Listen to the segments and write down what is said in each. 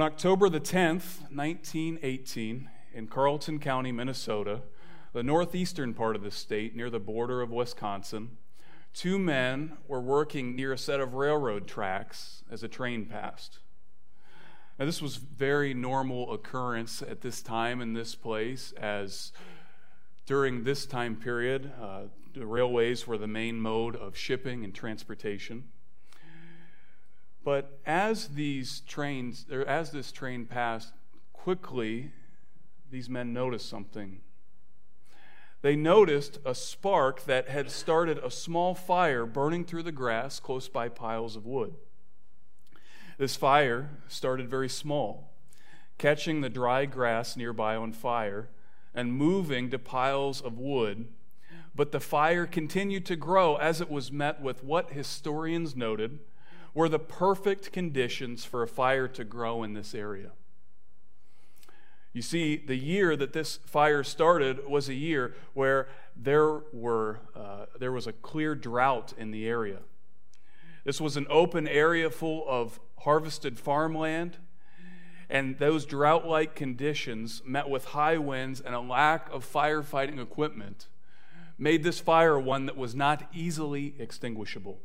On October the 10th, 1918, in Carlton County, Minnesota, the northeastern part of the state near the border of Wisconsin, two men were working near a set of railroad tracks as a train passed. Now, this was very normal occurrence at this time in this place, as during this time period, uh, the railways were the main mode of shipping and transportation. But as these trains, or as this train passed, quickly these men noticed something. They noticed a spark that had started a small fire burning through the grass close by piles of wood. This fire started very small, catching the dry grass nearby on fire and moving to piles of wood. But the fire continued to grow as it was met with what historians noted were the perfect conditions for a fire to grow in this area. You see, the year that this fire started was a year where there, were, uh, there was a clear drought in the area. This was an open area full of harvested farmland, and those drought like conditions, met with high winds and a lack of firefighting equipment, made this fire one that was not easily extinguishable.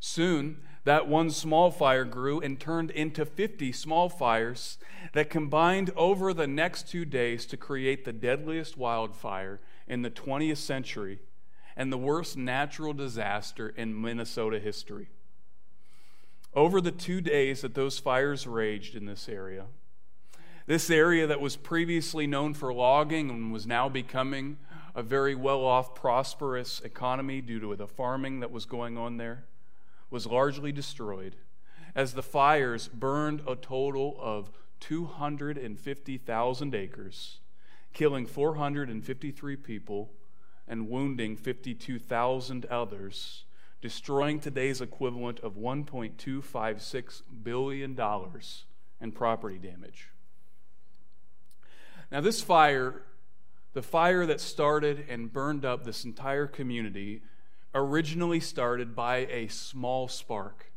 Soon, that one small fire grew and turned into 50 small fires that combined over the next two days to create the deadliest wildfire in the 20th century and the worst natural disaster in Minnesota history. Over the two days that those fires raged in this area, this area that was previously known for logging and was now becoming a very well off, prosperous economy due to the farming that was going on there was largely destroyed as the fires burned a total of 250,000 acres, killing 453 people and wounding 52,000 others, destroying today's equivalent of $1.256 billion in property damage. Now, this fire, the fire that started and burned up this entire community, originally started by a small spark.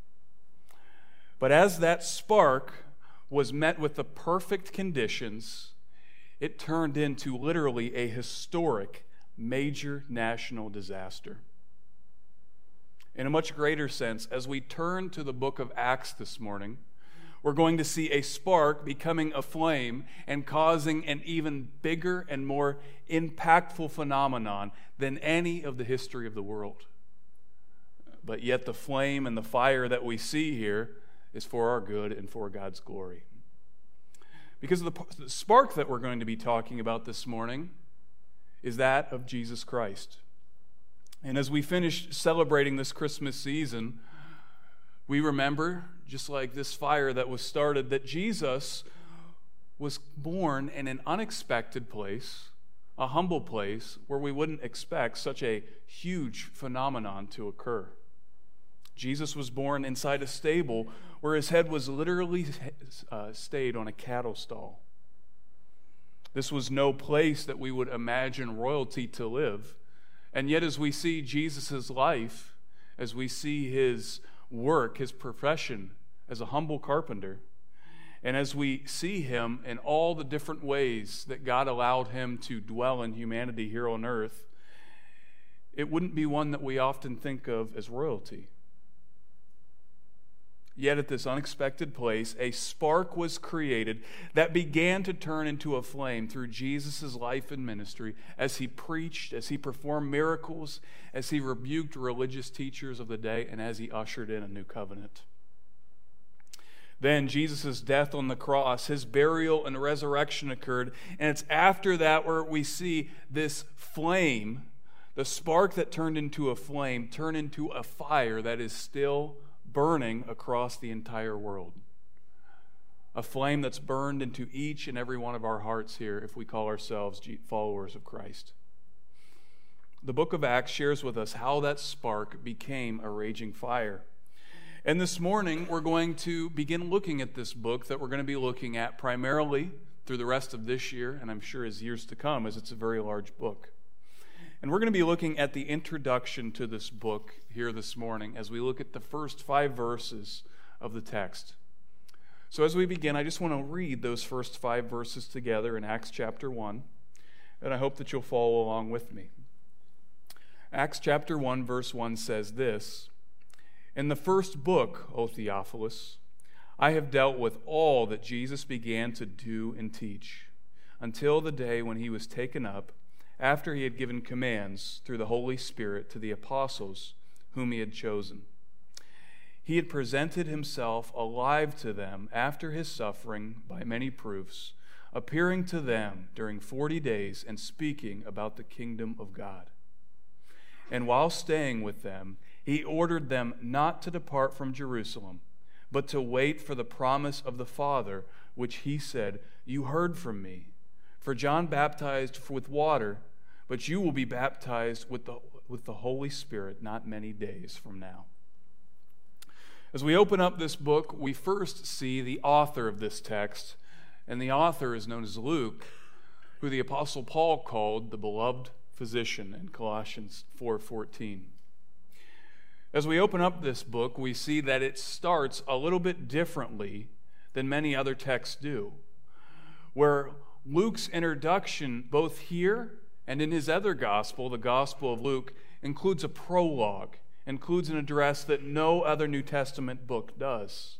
But as that spark was met with the perfect conditions, it turned into literally a historic major national disaster. In a much greater sense, as we turn to the book of Acts this morning, we're going to see a spark becoming a flame and causing an even bigger and more impactful phenomenon than any of the history of the world. But yet, the flame and the fire that we see here is for our good and for God's glory. Because the, spark that we're going to be talking about this morning is that of Jesus Christ. And as we finish celebrating this Christmas season, we remember, just like this fire that was started, that Jesus was born in an unexpected place, a humble place where we wouldn't expect such a huge phenomenon to occur. Jesus was born inside a stable where his head was literally uh, stayed on a cattle stall. This was no place that we would imagine royalty to live. And yet, as we see Jesus' life, as we see his work, his profession as a humble carpenter, and as we see him in all the different ways that God allowed him to dwell in humanity here on earth, it wouldn't be one that we often think of as royalty. Yet at this unexpected place, a spark was created that began to turn into a flame through Jesus' life and ministry as he preached, as he performed miracles, as he rebuked religious teachers of the day, and as he ushered in a new covenant. Then Jesus' death on the cross, his burial and resurrection occurred, and it's after that where we see this flame, the spark that turned into a flame, turn into a fire that is still burning across the entire world. A flame that's burned into each and every one of our hearts here if we call ourselves followers of Christ. The book of Acts shares with us how that spark became a raging fire. And this morning, we're going to begin looking at this book that we're going to be looking at primarily through the rest of this year, and I'm sure as years to come, as it's a very large book. And we're going to be looking at the introduction to this book here this morning as we look at the first five verses of the text. So, as we begin, I just want to read those first five verses together in Acts chapter 1, and I hope that you'll follow along with me. Acts chapter 1, verse 1 says this In the first book, O Theophilus, I have dealt with all that Jesus began to do and teach until the day when he was taken up, after he had given commands through the Holy Spirit to the apostles whom he had chosen. He had presented himself alive to them after his suffering by many proofs, appearing to them during forty days and speaking about the kingdom of God. And while staying with them, he ordered them not to depart from Jerusalem but to wait for the promise of the Father, which he said, You heard from me. For John baptized with water, but you will be baptized with the, with the Holy Spirit not many days from now. As we open up this book, we first see the author of this text, and the author is known as Luke, who the apostle Paul called the beloved physician in Colossians 4:14. As we open up this book, we see that it starts a little bit differently than many other texts do. Where Luke's introduction, both here and in his other gospel, the Gospel of Luke, includes a prologue, includes an address that no other New Testament book does.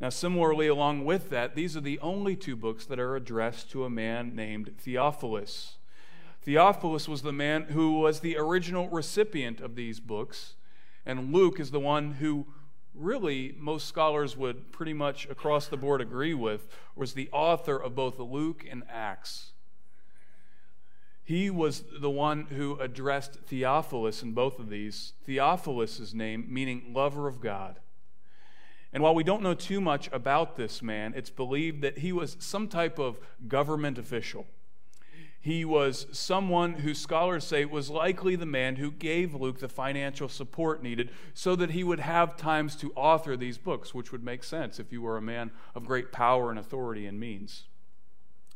Now, similarly, along with that, these are the only two books that are addressed to a man named Theophilus. Theophilus was the man who was the original recipient of these books and Luke is the one who really most scholars would pretty much across the board agree with was the author of both Luke and Acts. He was the one who addressed Theophilus in both of these. Theophilus' name meaning lover of God. And while we don't know too much about this man, it's believed that he was some type of government official. He was someone who scholars say was likely the man who gave Luke the financial support needed so that he would have times to author these books, which would make sense if you were a man of great power and authority and means.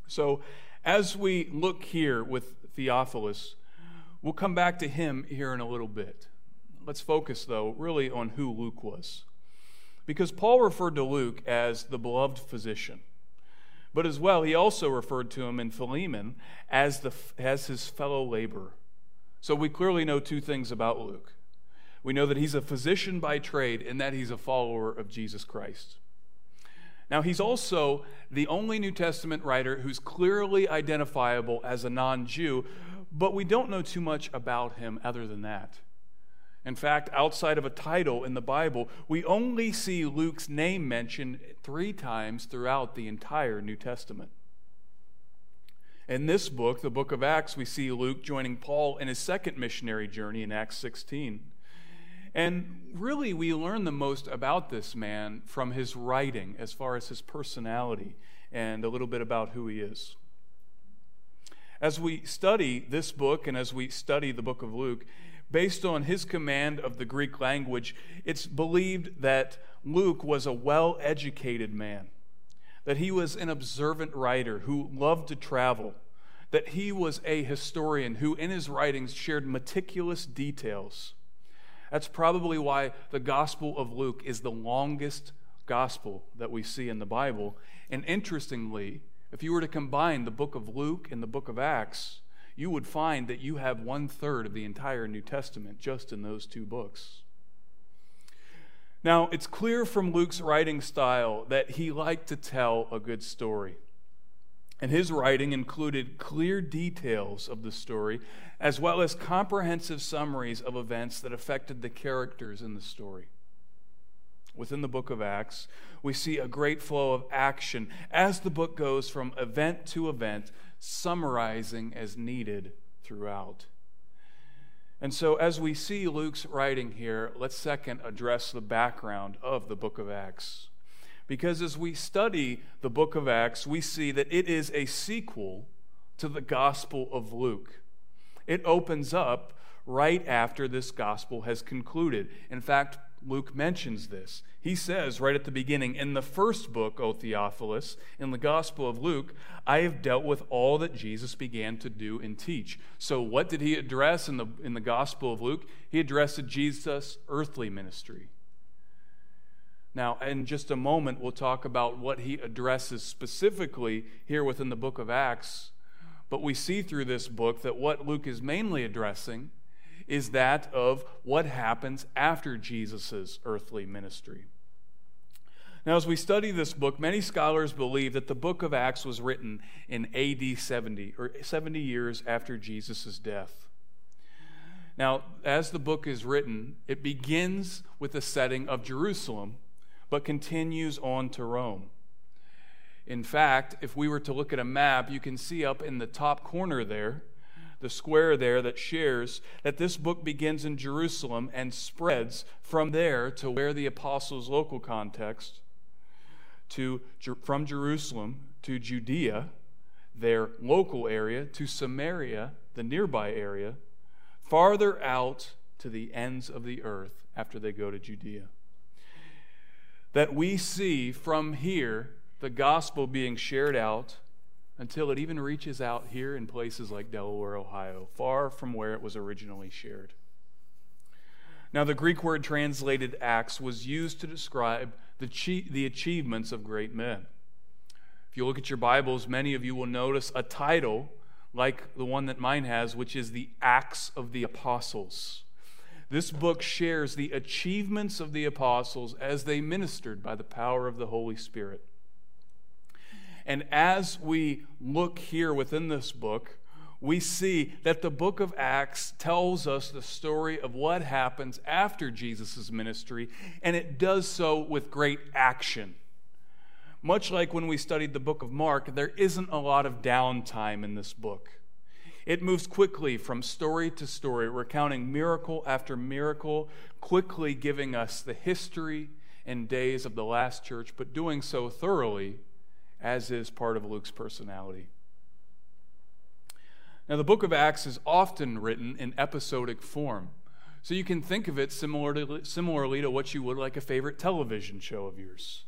So, as we look here with Theophilus, we'll come back to him here in a little bit. Let's focus, though, really on who Luke was. Because Paul referred to Luke as the beloved physician. But as well, he also referred to him in Philemon as, the, as his fellow laborer. So we clearly know two things about Luke. We know that he's a physician by trade and that he's a follower of Jesus Christ. Now, he's also the only New Testament writer who's clearly identifiable as a non Jew, but we don't know too much about him other than that. In fact, outside of a title in the Bible, we only see Luke's name mentioned three times throughout the entire New Testament. In this book, the book of Acts, we see Luke joining Paul in his second missionary journey in Acts 16. And really, we learn the most about this man from his writing, as far as his personality and a little bit about who he is. As we study this book and as we study the book of Luke, based on his command of the Greek language, it's believed that Luke was a well educated man, that he was an observant writer who loved to travel, that he was a historian who, in his writings, shared meticulous details. That's probably why the Gospel of Luke is the longest gospel that we see in the Bible. And interestingly, if you were to combine the book of Luke and the book of Acts, you would find that you have one third of the entire New Testament just in those two books. Now, it's clear from Luke's writing style that he liked to tell a good story. And his writing included clear details of the story, as well as comprehensive summaries of events that affected the characters in the story. Within the book of Acts, we see a great flow of action as the book goes from event to event summarizing as needed throughout. And so, as we see Luke's writing here, let's second address the background of the book of Acts. Because as we study the book of Acts, we see that it is a sequel to the Gospel of Luke. It opens up right after this gospel has concluded. In fact, Luke mentions this. He says right at the beginning, in the first book, O Theophilus, in the Gospel of Luke, I have dealt with all that Jesus began to do and teach. So, what did he address in the, in the Gospel of Luke? He addressed Jesus' earthly ministry. Now, in just a moment, we'll talk about what he addresses specifically here within the book of Acts. But we see through this book that what Luke is mainly addressing is that of what happens after Jesus' earthly ministry. Now, as we study this book, many scholars believe that the book of Acts was written in AD 70, or 70 years after Jesus' death. Now, as the book is written, it begins with the setting of Jerusalem but continues on to Rome. In fact, if we were to look at a map, you can see up in the top corner there, the square there that shares that this book begins in Jerusalem and spreads from there to where the apostles' local context, to from Jerusalem to Judea, their local area, to Samaria, the nearby area, farther out to the ends of the earth after they go to Judea that we see from here the gospel being shared out until it even reaches out here in places like Delaware, Ohio, far from where it was originally shared. Now, the Greek word translated Acts was used to describe the, the achievements of great men. If you look at your Bibles, many of you will notice a title like the one that mine has, which is the Acts of the Apostles. This book shares the achievements of the apostles as they ministered by the power of the Holy Spirit. And as we look here within this book, we see that the book of Acts tells us the story of what happens after Jesus' ministry, and it does so with great action. Much like when we studied the book of Mark, there isn't a lot of downtime in this book. It moves quickly from story to story, recounting miracle after miracle, quickly giving us the history and days of the last church, but doing so thoroughly, as is part of Luke's personality. Now, the book of Acts is often written in episodic form. So you can think of it similarly, similarly to what you would like a favorite television show of yours,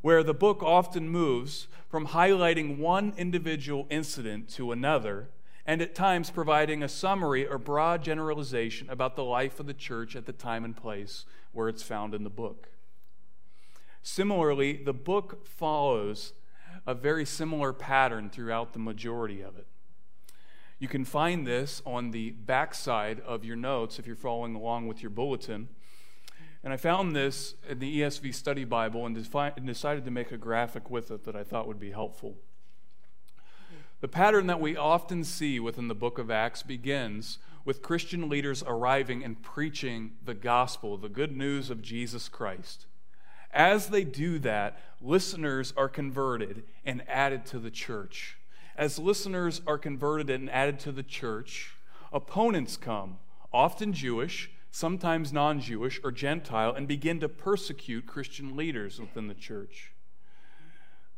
where the book often moves from highlighting one individual incident to another and at times providing a summary or broad generalization about the life of the church at the time and place where it's found in the book. Similarly, the book follows a very similar pattern throughout the majority of it. You can find this on the backside of your notes if you're following along with your bulletin. And I found this in the ESV Study Bible and decided to make a graphic with it that I thought would be helpful. The pattern that we often see within the book of Acts begins with Christian leaders arriving and preaching the gospel, the good news of Jesus Christ. As they do that, listeners are converted and added to the church. As listeners are converted and added to the church, opponents come, often Jewish, sometimes non Jewish or Gentile, and begin to persecute Christian leaders within the church.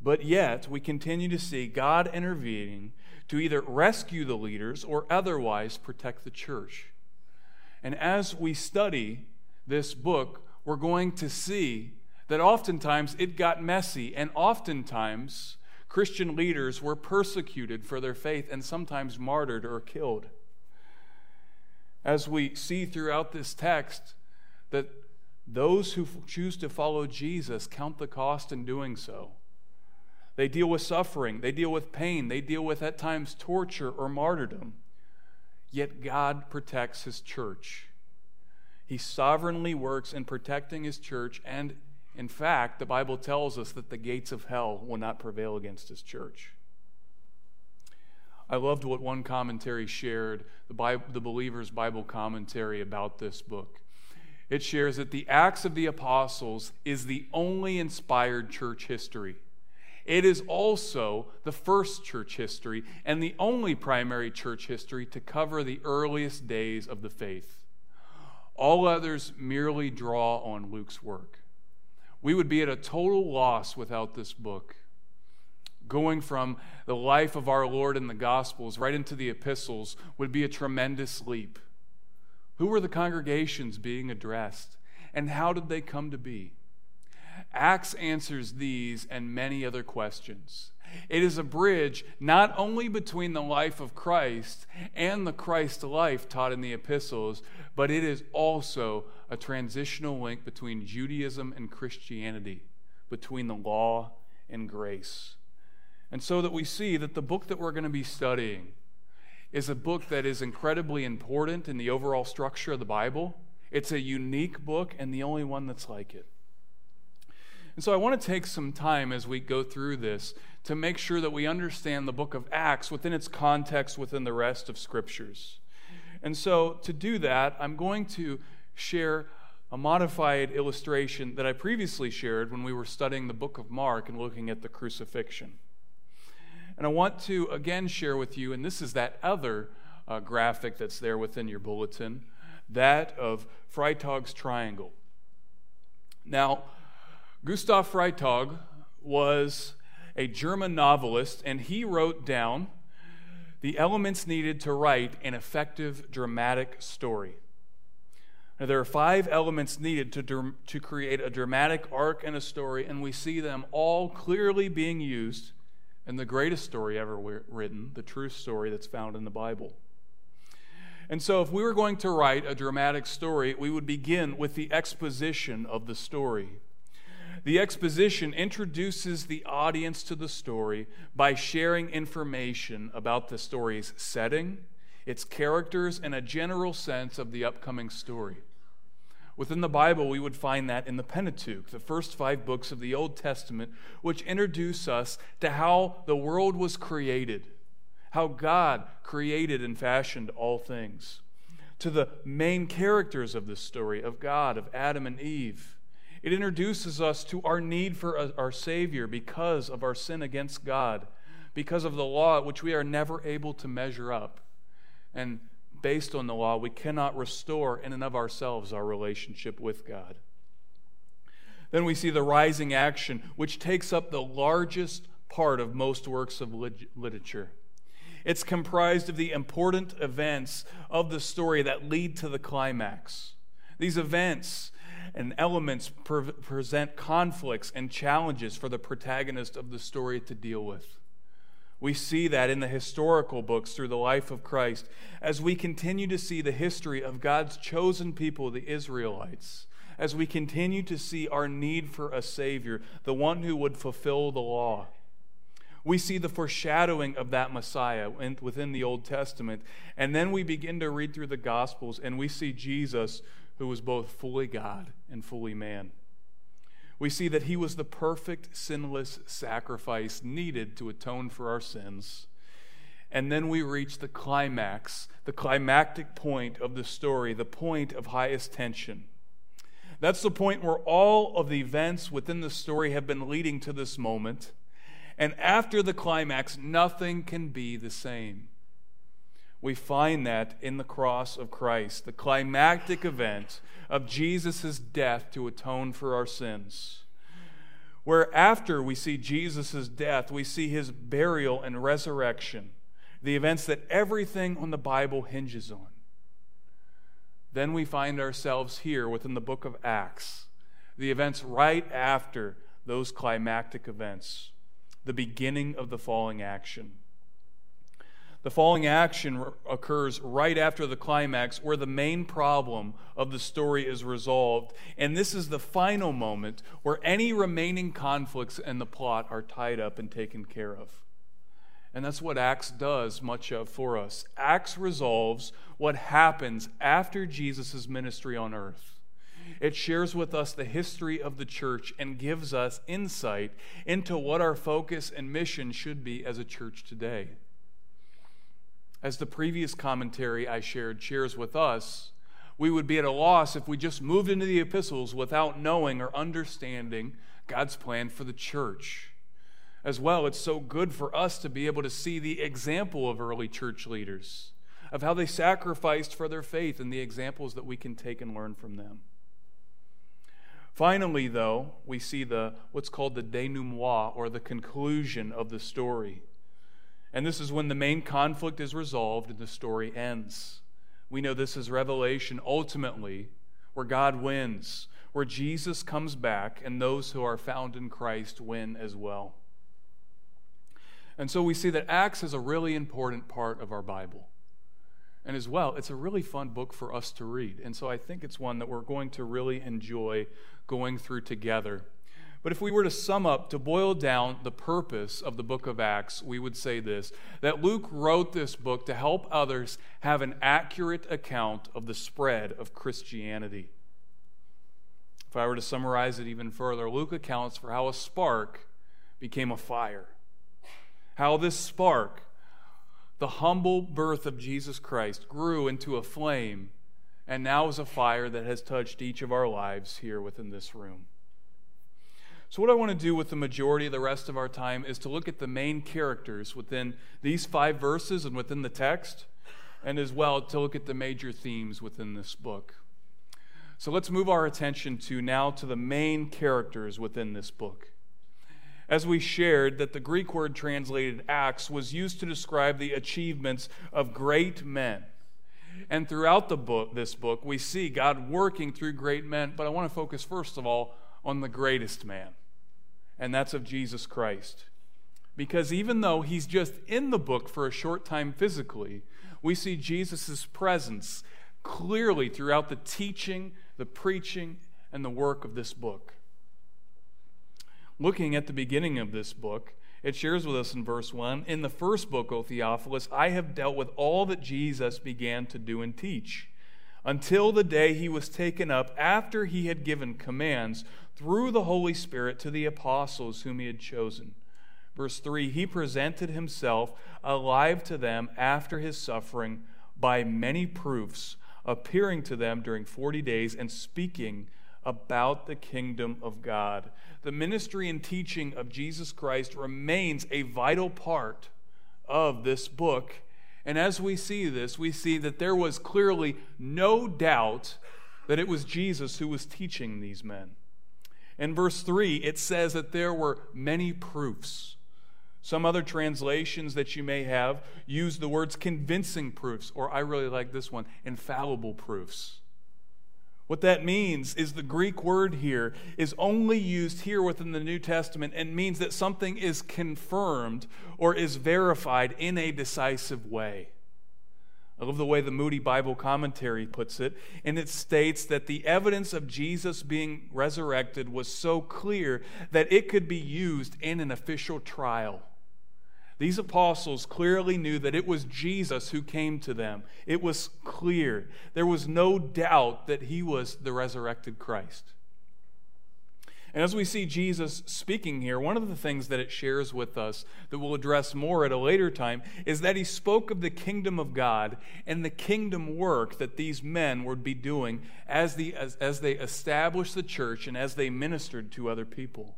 But yet, we continue to see God intervening to either rescue the leaders or otherwise protect the church. And as we study this book, we're going to see that oftentimes it got messy, and oftentimes Christian leaders were persecuted for their faith and sometimes martyred or killed. As we see throughout this text, that those who choose to follow Jesus count the cost in doing so. They deal with suffering, they deal with pain, they deal with at times torture or martyrdom. Yet God protects his church. He sovereignly works in protecting his church, and in fact, the Bible tells us that the gates of hell will not prevail against his church. I loved what one commentary shared, the, Bible, the believer's Bible commentary about this book. It shares that the Acts of the Apostles is the only inspired church history. It is also the first church history and the only primary church history to cover the earliest days of the faith. All others merely draw on Luke's work. We would be at a total loss without this book. Going from the life of our Lord in the Gospels right into the epistles would be a tremendous leap. Who were the congregations being addressed, and how did they come to be? Acts answers these and many other questions. It is a bridge not only between the life of Christ and the Christ life taught in the epistles, but it is also a transitional link between Judaism and Christianity, between the law and grace. And so that we see that the book that we're going to be studying is a book that is incredibly important in the overall structure of the Bible. It's a unique book and the only one that's like it. And so I want to take some time as we go through this to make sure that we understand the book of Acts within its context within the rest of scriptures. And so to do that, I'm going to share a modified illustration that I previously shared when we were studying the book of Mark and looking at the crucifixion. And I want to again share with you, and this is that other uh, graphic that's there within your bulletin, that of Freytag's triangle. Now, Gustav Freytag was a German novelist, and he wrote down the elements needed to write an effective dramatic story. Now, there are five elements needed to, to create a dramatic arc and a story, and we see them all clearly being used in the greatest story ever written, the true story that's found in the Bible. And so, if we were going to write a dramatic story, we would begin with the exposition of the story. The exposition introduces the audience to the story by sharing information about the story's setting, its characters, and a general sense of the upcoming story. Within the Bible, we would find that in the Pentateuch, the first five books of the Old Testament, which introduce us to how the world was created, how God created and fashioned all things, to the main characters of this story of God, of Adam and Eve. It introduces us to our need for our Savior because of our sin against God, because of the law which we are never able to measure up. And based on the law, we cannot restore in and of ourselves our relationship with God. Then we see the rising action, which takes up the largest part of most works of literature. It's comprised of the important events of the story that lead to the climax. These events and elements pre- present conflicts and challenges for the protagonist of the story to deal with. We see that in the historical books through the life of Christ as we continue to see the history of God's chosen people, the Israelites, as we continue to see our need for a Savior, the one who would fulfill the law. We see the foreshadowing of that Messiah within the Old Testament. And then we begin to read through the Gospels and we see Jesus, who was both fully God and fully man we see that he was the perfect, sinless sacrifice needed to atone for our sins. And then we reach the climax, the climactic point of the story, the point of highest tension. That's the point where all of the events within the story have been leading to this moment. And after the climax, nothing can be the same. We find that in the cross of Christ, the climactic event of Jesus' death to atone for our sins. Where after we see Jesus' death, we see his burial and resurrection, the events that everything on the Bible hinges on. Then we find ourselves here within the book of Acts, the events right after those climactic events, the beginning of the falling action. The falling action occurs right after the climax, where the main problem of the story is resolved. And this is the final moment where any remaining conflicts in the plot are tied up and taken care of. And that's what Acts does much of for us. Acts resolves what happens after Jesus' ministry on earth. It shares with us the history of the church and gives us insight into what our focus and mission should be as a church today. As the previous commentary I shared shares with us, we would be at a loss if we just moved into the epistles without knowing or understanding God's plan for the church. As well, it's so good for us to be able to see the example of early church leaders, of how they sacrificed for their faith, and the examples that we can take and learn from them. Finally, though, we see the what's called the denouement or the conclusion of the story. And this is when the main conflict is resolved and the story ends. We know this is Revelation ultimately, where God wins, where Jesus comes back, and those who are found in Christ win as well. And so we see that Acts is a really important part of our Bible. And as well, it's a really fun book for us to read. And so I think it's one that we're going to really enjoy going through together. But if we were to sum up, to boil down the purpose of the book of Acts, we would say this that Luke wrote this book to help others have an accurate account of the spread of Christianity. If I were to summarize it even further, Luke accounts for how a spark became a fire. How this spark, the humble birth of Jesus Christ, grew into a flame and now is a fire that has touched each of our lives here within this room. So, what I want to do with the majority of the rest of our time is to look at the main characters within these five verses and within the text, and as well to look at the major themes within this book. So, let's move our attention to now to the main characters within this book. As we shared, that the Greek word translated acts was used to describe the achievements of great men. And throughout the book, this book, we see God working through great men, but I want to focus first of all on the greatest man and that's of Jesus Christ. Because even though he's just in the book for a short time physically, we see Jesus' presence clearly throughout the teaching, the preaching, and the work of this book. Looking at the beginning of this book, it shares with us in verse 1 In the first book, O Theophilus, I have dealt with all that Jesus began to do and teach until the day he was taken up after he had given commands through the Holy Spirit to the apostles whom he had chosen. Verse 3 He presented himself alive to them after his suffering by many proofs, appearing to them during 40 days and speaking about the kingdom of God. The ministry and teaching of Jesus Christ remains a vital part of this book and as we see this, we see that there was clearly no doubt that it was Jesus who was teaching these men. In verse 3, it says that there were many proofs. Some other translations that you may have use the words convincing proofs, or I really like this one, infallible proofs. What that means is the Greek word here is only used here within the New Testament and means that something is confirmed or is verified in a decisive way. I love the way the Moody Bible commentary puts it, and it states that the evidence of Jesus being resurrected was so clear that it could be used in an official trial. These apostles clearly knew that it was Jesus who came to them. It was clear. There was no doubt that he was the resurrected Christ. And as we see Jesus speaking here, one of the things that it shares with us that we'll address more at a later time is that he spoke of the kingdom of God and the kingdom work that these men would be doing as, the, as, as they established the church and as they ministered to other people.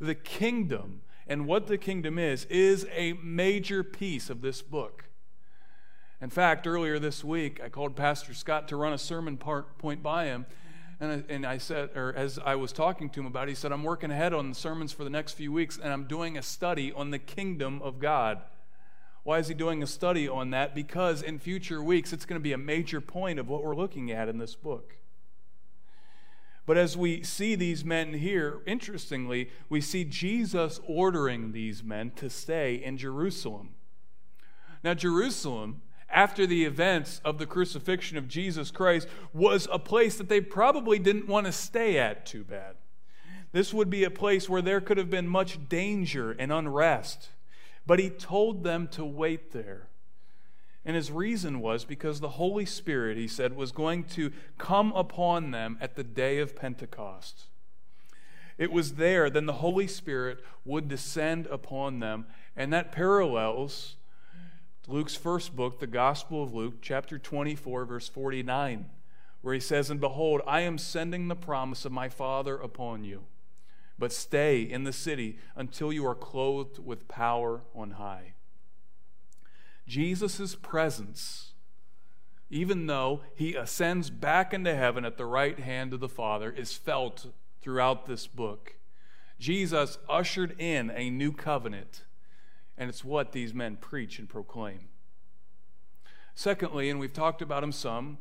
The kingdom and what the kingdom is, is a major piece of this book. In fact, earlier this week, I called Pastor Scott to run a sermon part, point by him. And I, and I said, or as I was talking to him about it, he said, I'm working ahead on the sermons for the next few weeks, and I'm doing a study on the kingdom of God. Why is he doing a study on that? Because in future weeks, it's going to be a major point of what we're looking at in this book. But as we see these men here, interestingly, we see Jesus ordering these men to stay in Jerusalem. Now, Jerusalem, after the events of the crucifixion of Jesus Christ, was a place that they probably didn't want to stay at too bad. This would be a place where there could have been much danger and unrest. But he told them to wait there and his reason was because the Holy Spirit, he said, was going to come upon them at the day of Pentecost. It was there, then the Holy Spirit would descend upon them. And that parallels Luke's first book, the Gospel of Luke, chapter 24, verse 49, where he says, And behold, I am sending the promise of my Father upon you. But stay in the city until you are clothed with power on high. Jesus' presence, even though he ascends back into heaven at the right hand of the Father, is felt throughout this book. Jesus ushered in a new covenant, and it's what these men preach and proclaim. Secondly, and we've talked about him some,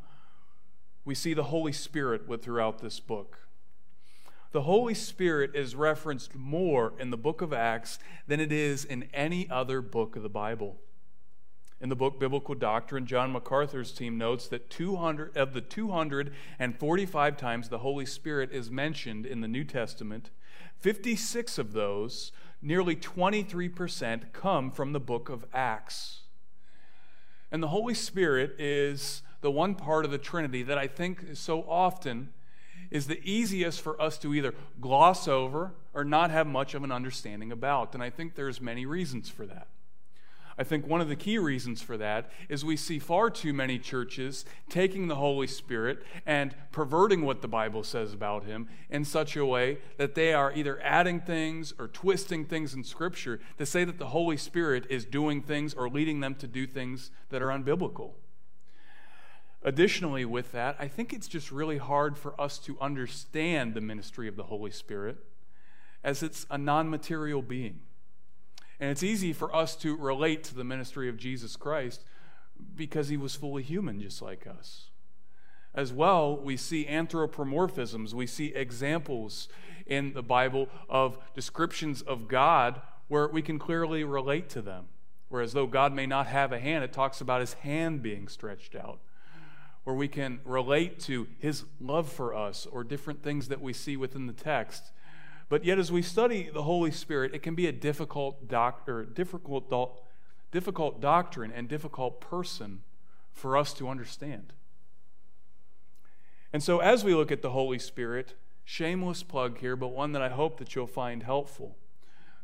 we see the Holy Spirit throughout this book. The Holy Spirit is referenced more in the book of Acts than it is in any other book of the Bible. In the book Biblical Doctrine, John MacArthur's team notes that 200 of the 245 times the Holy Spirit is mentioned in the New Testament, 56 of those, nearly 23%, come from the book of Acts. And the Holy Spirit is the one part of the Trinity that I think so often is the easiest for us to either gloss over or not have much of an understanding about. And I think there's many reasons for that. I think one of the key reasons for that is we see far too many churches taking the Holy Spirit and perverting what the Bible says about him in such a way that they are either adding things or twisting things in Scripture to say that the Holy Spirit is doing things or leading them to do things that are unbiblical. Additionally, with that, I think it's just really hard for us to understand the ministry of the Holy Spirit as it's a non material being. And it's easy for us to relate to the ministry of Jesus Christ because he was fully human, just like us. As well, we see anthropomorphisms, we see examples in the Bible of descriptions of God where we can clearly relate to them. Whereas though God may not have a hand, it talks about his hand being stretched out where we can relate to his love for us or different things that we see within the text. But yet, as we study the Holy Spirit, it can be a difficult, difficult, do- difficult doctrine and difficult person for us to understand. And so, as we look at the Holy Spirit, shameless plug here, but one that I hope that you'll find helpful.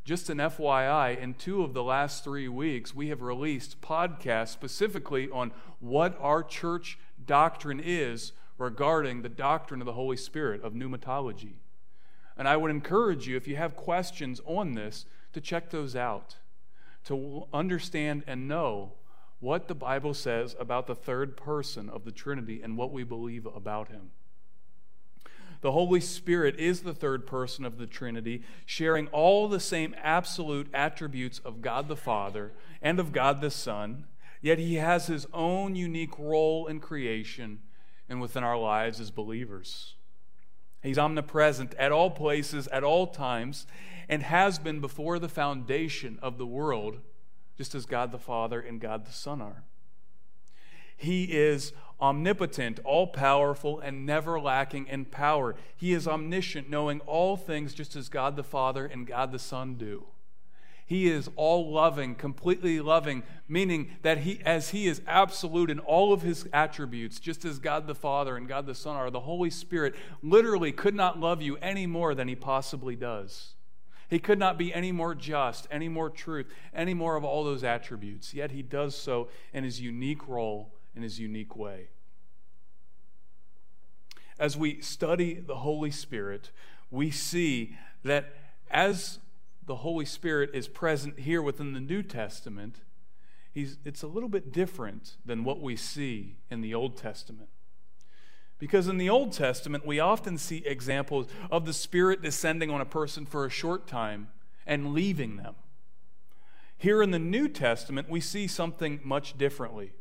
Just an FYI, in two of the last three weeks, we have released podcasts specifically on what our church doctrine is regarding the doctrine of the Holy Spirit, of pneumatology. And I would encourage you, if you have questions on this, to check those out, to understand and know what the Bible says about the third person of the Trinity and what we believe about him. The Holy Spirit is the third person of the Trinity, sharing all the same absolute attributes of God the Father and of God the Son Yet he has his own unique role in creation and within our lives as believers. He's omnipresent at all places, at all times, and has been before the foundation of the world, just as God the Father and God the Son are. He is omnipotent, all powerful, and never lacking in power. He is omniscient, knowing all things just as God the Father and God the Son do. He is all loving, completely loving, meaning that he, as He is absolute in all of His attributes, just as God the Father and God the Son are, the Holy Spirit literally could not love you any more than He possibly does. He could not be any more just, any more truth, any more of all those attributes. Yet He does so in His unique role, in His unique way. As we study the Holy Spirit, we see that as the Holy Spirit is present here within the New Testament, he's, it's a little bit different than what we see in the Old Testament. Because in the Old Testament, we often see examples of the Spirit descending on a person for a short time and leaving them. Here in the New Testament, we see something much differently.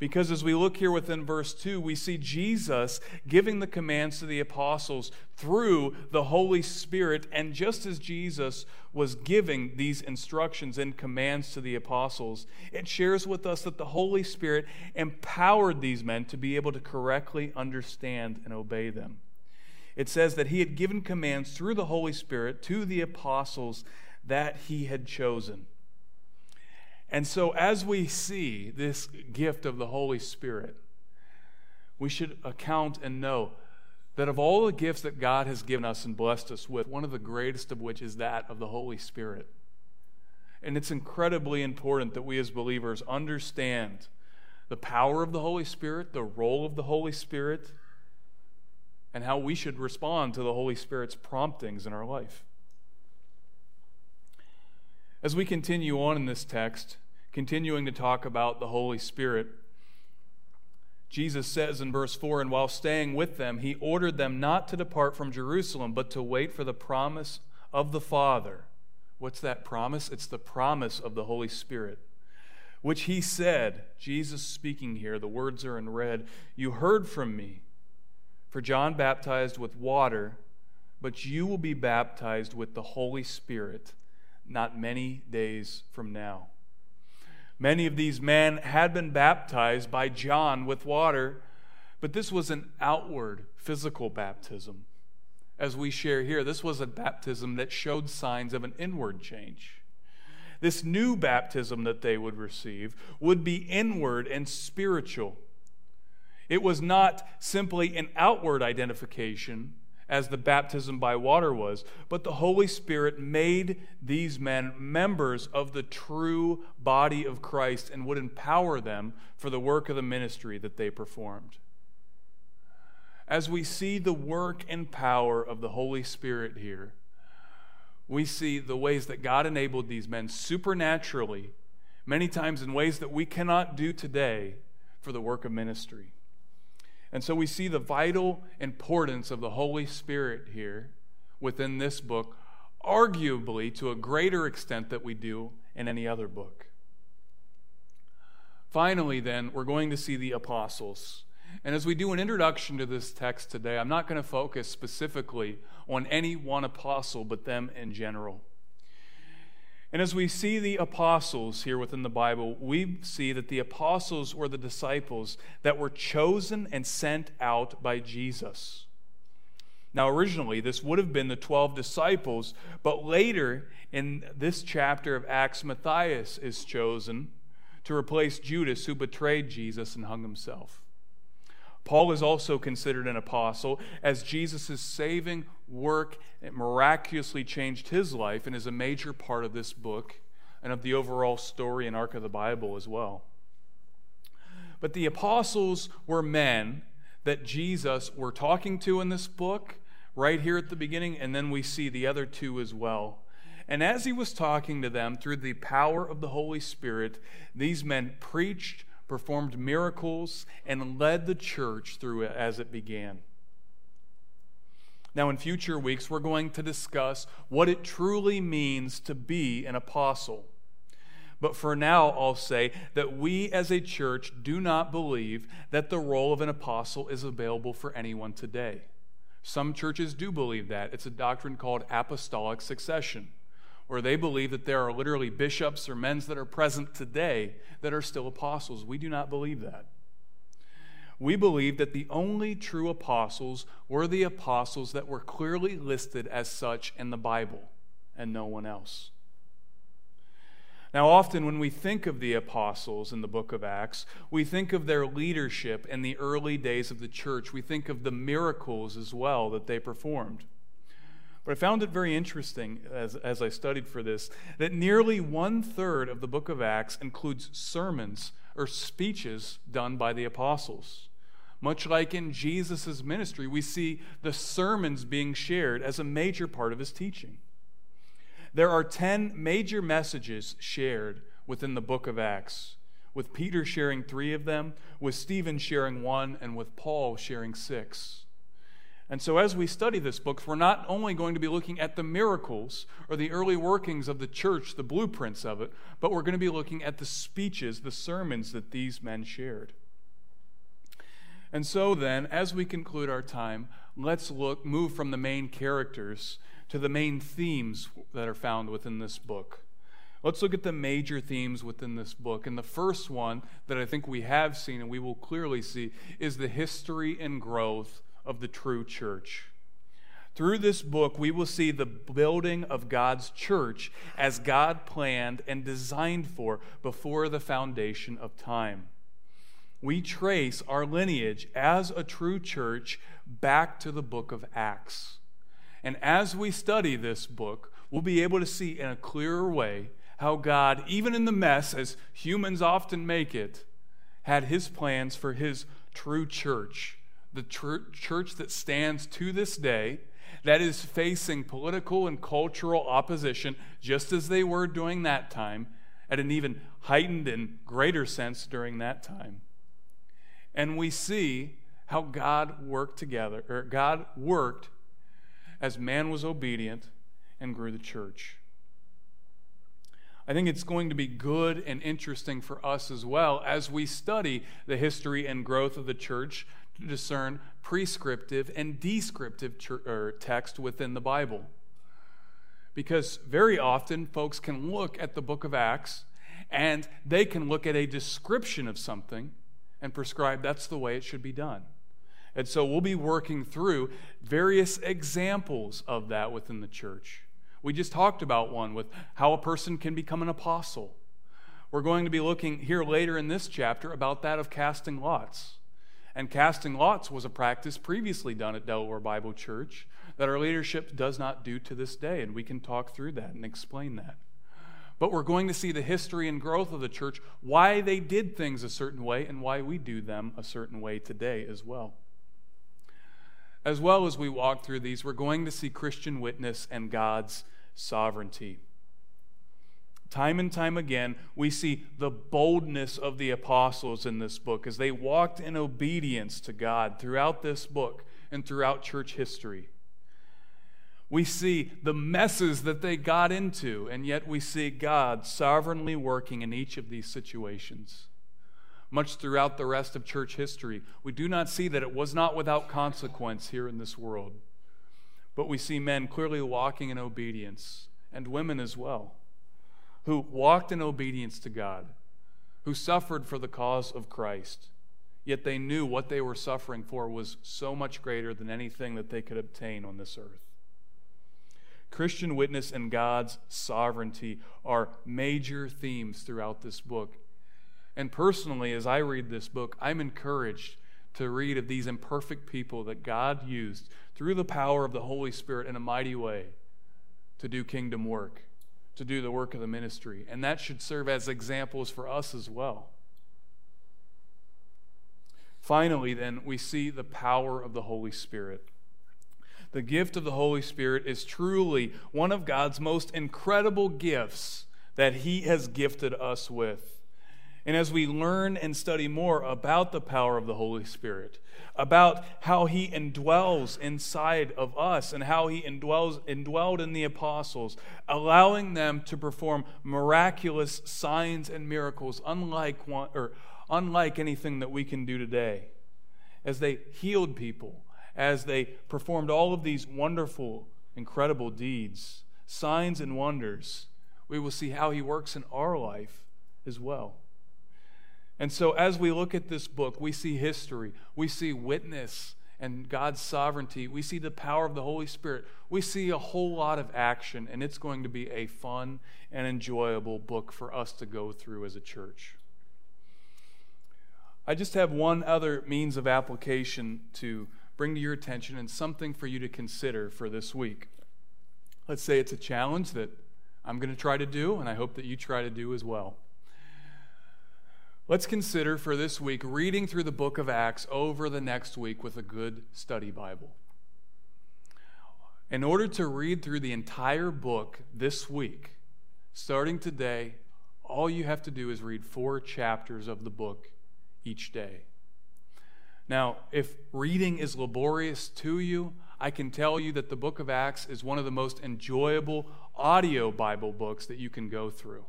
Because as we look here within verse 2, we see Jesus giving the commands to the apostles through the Holy Spirit. And just as Jesus was giving these instructions and commands to the apostles, it shares with us that the Holy Spirit empowered these men to be able to correctly understand and obey them. It says that he had given commands through the Holy Spirit to the apostles that he had chosen. And so, as we see this gift of the Holy Spirit, we should account and know that of all the gifts that God has given us and blessed us with, one of the greatest of which is that of the Holy Spirit. And it's incredibly important that we as believers understand the power of the Holy Spirit, the role of the Holy Spirit, and how we should respond to the Holy Spirit's promptings in our life. As we continue on in this text, continuing to talk about the Holy Spirit, Jesus says in verse 4 And while staying with them, he ordered them not to depart from Jerusalem, but to wait for the promise of the Father. What's that promise? It's the promise of the Holy Spirit, which he said, Jesus speaking here, the words are in red, You heard from me, for John baptized with water but you will be baptized with the Holy Spirit not many days from now. Many of these men had been baptized by John with water, but this was an outward physical baptism. As we share here, this was a baptism that showed signs of an inward change. This new baptism that they would receive would be inward and spiritual. It was not simply an outward identification, as the baptism by water was, but the Holy Spirit made these men members of the true body of Christ and would empower them for the work of the ministry that they performed. As we see the work and power of the Holy Spirit here, we see the ways that God enabled these men supernaturally, many times in ways that we cannot do today, for the work of ministry. And so we see the vital importance of the Holy Spirit here within this book, arguably to a greater extent that we do in any other book. Finally, then, we're going to see the apostles. And as we do an introduction to this text today, I'm not going to focus specifically on any one apostle, but them in general. And as we see the apostles here within the Bible, we see that the apostles were the disciples that were chosen and sent out by Jesus. Now, originally, this would have been the 12 disciples, but later in this chapter of Acts, Matthias is chosen to replace Judas, who betrayed Jesus and hung himself. Paul is also considered an apostle as Jesus' saving work It miraculously changed his life and is a major part of this book and of the overall story and arc of the Bible as well. But the apostles were men that Jesus were talking to in this book right here at the beginning, and then we see the other two as well. And as he was talking to them through the power of the Holy Spirit, these men preached performed miracles, and led the church through it as it began. Now, in future weeks, we're going to discuss what it truly means to be an apostle. But for now, I'll say that we as a church do not believe that the role of an apostle is available for anyone today. Some churches do believe that. It's a doctrine called apostolic succession where they believe that there are literally bishops or men that are present today that are still apostles. We do not believe that. We believe that the only true apostles were the apostles that were clearly listed as such in the Bible and no one else. Now, often when we think of the apostles in the book of Acts, we think of their leadership in the early days of the church. We think of the miracles as well that they performed. But I found it very interesting as, as I studied for this that nearly one third of the book of Acts includes sermons or speeches done by the apostles. Much like in Jesus' ministry, we see the sermons being shared as a major part of his teaching. There are 10 major messages shared within the book of Acts, with Peter sharing three of them, with Stephen sharing one, and with Paul sharing six. And so, as we study this book, we're not only going to be looking at the miracles or the early workings of the church, the blueprints of it, but we're going to be looking at the speeches, the sermons that these men shared. And so, then, as we conclude our time, let's look, move from the main characters to the main themes that are found within this book. Let's look at the major themes within this book. And the first one that I think we have seen and we will clearly see is the history and growth of the true church. Through this book, we will see the building of God's church as God planned and designed for before the foundation of time. We trace our lineage as a true church back to the book of Acts. And as we study this book, we'll be able to see in a clearer way how God, even in the mess, as humans often make it, had his plans for his true church the church that stands to this day, that is facing political and cultural opposition, just as they were during that time, at an even heightened and greater sense during that time. And we see how God worked together, or God worked as man was obedient and grew the church. I think it's going to be good and interesting for us as well as we study the history and growth of the church to discern prescriptive and descriptive text within the Bible. Because very often folks can look at the book of Acts and they can look at a description of something and prescribe that's the way it should be done. And so we'll be working through various examples of that within the church. We just talked about one with how a person can become an apostle. We're going to be looking here later in this chapter about that of casting lots. And casting lots was a practice previously done at Delaware Bible Church that our leadership does not do to this day, and we can talk through that and explain that. But we're going to see the history and growth of the church, why they did things a certain way, and why we do them a certain way today as well. As well as we walk through these, we're going to see Christian witness and God's sovereignty. Time and time again, we see the boldness of the apostles in this book as they walked in obedience to God throughout this book and throughout church history. We see the messes that they got into, and yet we see God sovereignly working in each of these situations. Much throughout the rest of church history, we do not see that it was not without consequence here in this world. But we see men clearly walking in obedience, and women as well who walked in obedience to God, who suffered for the cause of Christ, yet they knew what they were suffering for was so much greater than anything that they could obtain on this earth. Christian witness and God's sovereignty are major themes throughout this book. And personally, as I read this book, I'm encouraged to read of these imperfect people that God used through the power of the Holy Spirit in a mighty way to do kingdom work to do the work of the ministry. And that should serve as examples for us as well. Finally, then, we see the power of the Holy Spirit. The gift of the Holy Spirit is truly one of God's most incredible gifts that He has gifted us with. And as we learn and study more about the power of the Holy Spirit, about how He indwells inside of us and how He indwells, indwelled in the apostles, allowing them to perform miraculous signs and miracles unlike, one, or unlike anything that we can do today. As they healed people, as they performed all of these wonderful, incredible deeds, signs and wonders, we will see how He works in our life as well. And so, as we look at this book, we see history, we see witness and God's sovereignty, we see the power of the Holy Spirit, we see a whole lot of action, and it's going to be a fun and enjoyable book for us to go through as a church. I just have one other means of application to bring to your attention and something for you to consider for this week. Let's say it's a challenge that I'm going to try to do, and I hope that you try to do as well. Let's consider for this week reading through the book of Acts over the next week with a good study Bible. In order to read through the entire book this week, starting today, all you have to do is read four chapters of the book each day. Now, if reading is laborious to you, I can tell you that the book of Acts is one of the most enjoyable audio Bible books that you can go through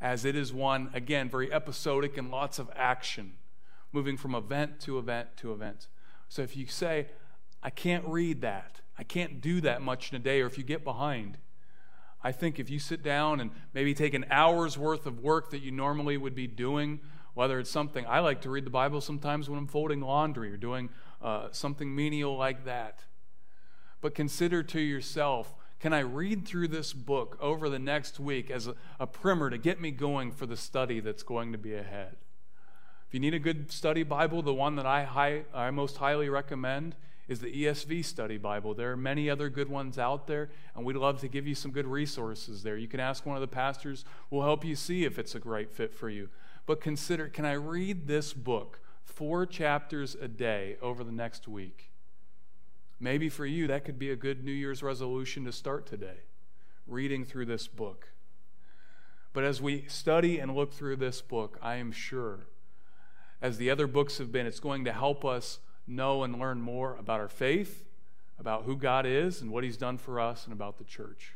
as it is one, again, very episodic and lots of action, moving from event to event to event. So if you say, I can't read that, I can't do that much in a day, or if you get behind, I think if you sit down and maybe take an hour's worth of work that you normally would be doing, whether it's something I like to read the Bible sometimes when I'm folding laundry or doing uh, something menial like that. But consider to yourself can I read through this book over the next week as a, a primer to get me going for the study that's going to be ahead? If you need a good study Bible, the one that I, high, I most highly recommend is the ESV Study Bible. There are many other good ones out there, and we'd love to give you some good resources there. You can ask one of the pastors, we'll help you see if it's a great fit for you. But consider can I read this book, four chapters a day, over the next week? Maybe for you, that could be a good New Year's resolution to start today, reading through this book. But as we study and look through this book, I am sure, as the other books have been, it's going to help us know and learn more about our faith, about who God is and what He's done for us, and about the church.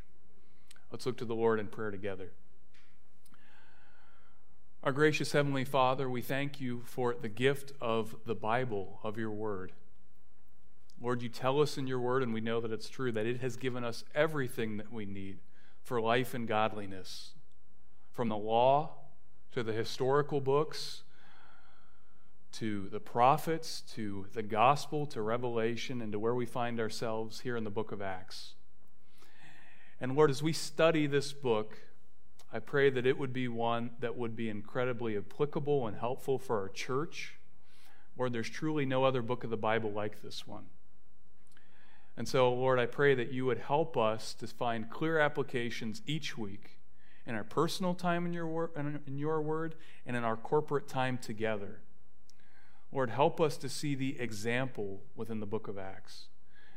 Let's look to the Lord in prayer together. Our gracious Heavenly Father, we thank you for the gift of the Bible, of your word. Lord, you tell us in your word, and we know that it's true, that it has given us everything that we need for life and godliness. From the law to the historical books to the prophets to the gospel to Revelation and to where we find ourselves here in the book of Acts. And Lord, as we study this book, I pray that it would be one that would be incredibly applicable and helpful for our church. Lord, there's truly no other book of the Bible like this one. And so, Lord, I pray that you would help us to find clear applications each week in our personal time in your, in your word and in our corporate time together. Lord, help us to see the example within the book of Acts,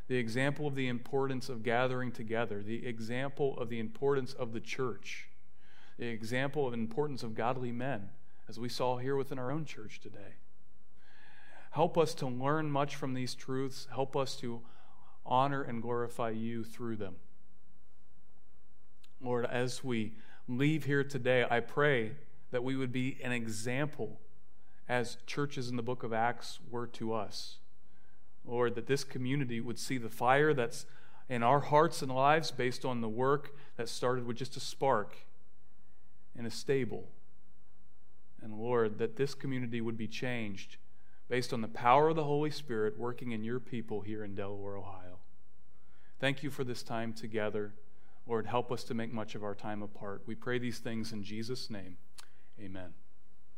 the example of the importance of gathering together, the example of the importance of the church, the example of importance of godly men, as we saw here within our own church today. Help us to learn much from these truths. Help us to honor and glorify you through them. Lord, as we leave here today, I pray that we would be an example as churches in the book of Acts were to us. Lord, that this community would see the fire that's in our hearts and lives based on the work that started with just a spark in a stable. And Lord, that this community would be changed based on the power of the Holy Spirit working in your people here in Delaware, Ohio. Thank you for this time together. Lord, help us to make much of our time apart. We pray these things in Jesus' name. Amen.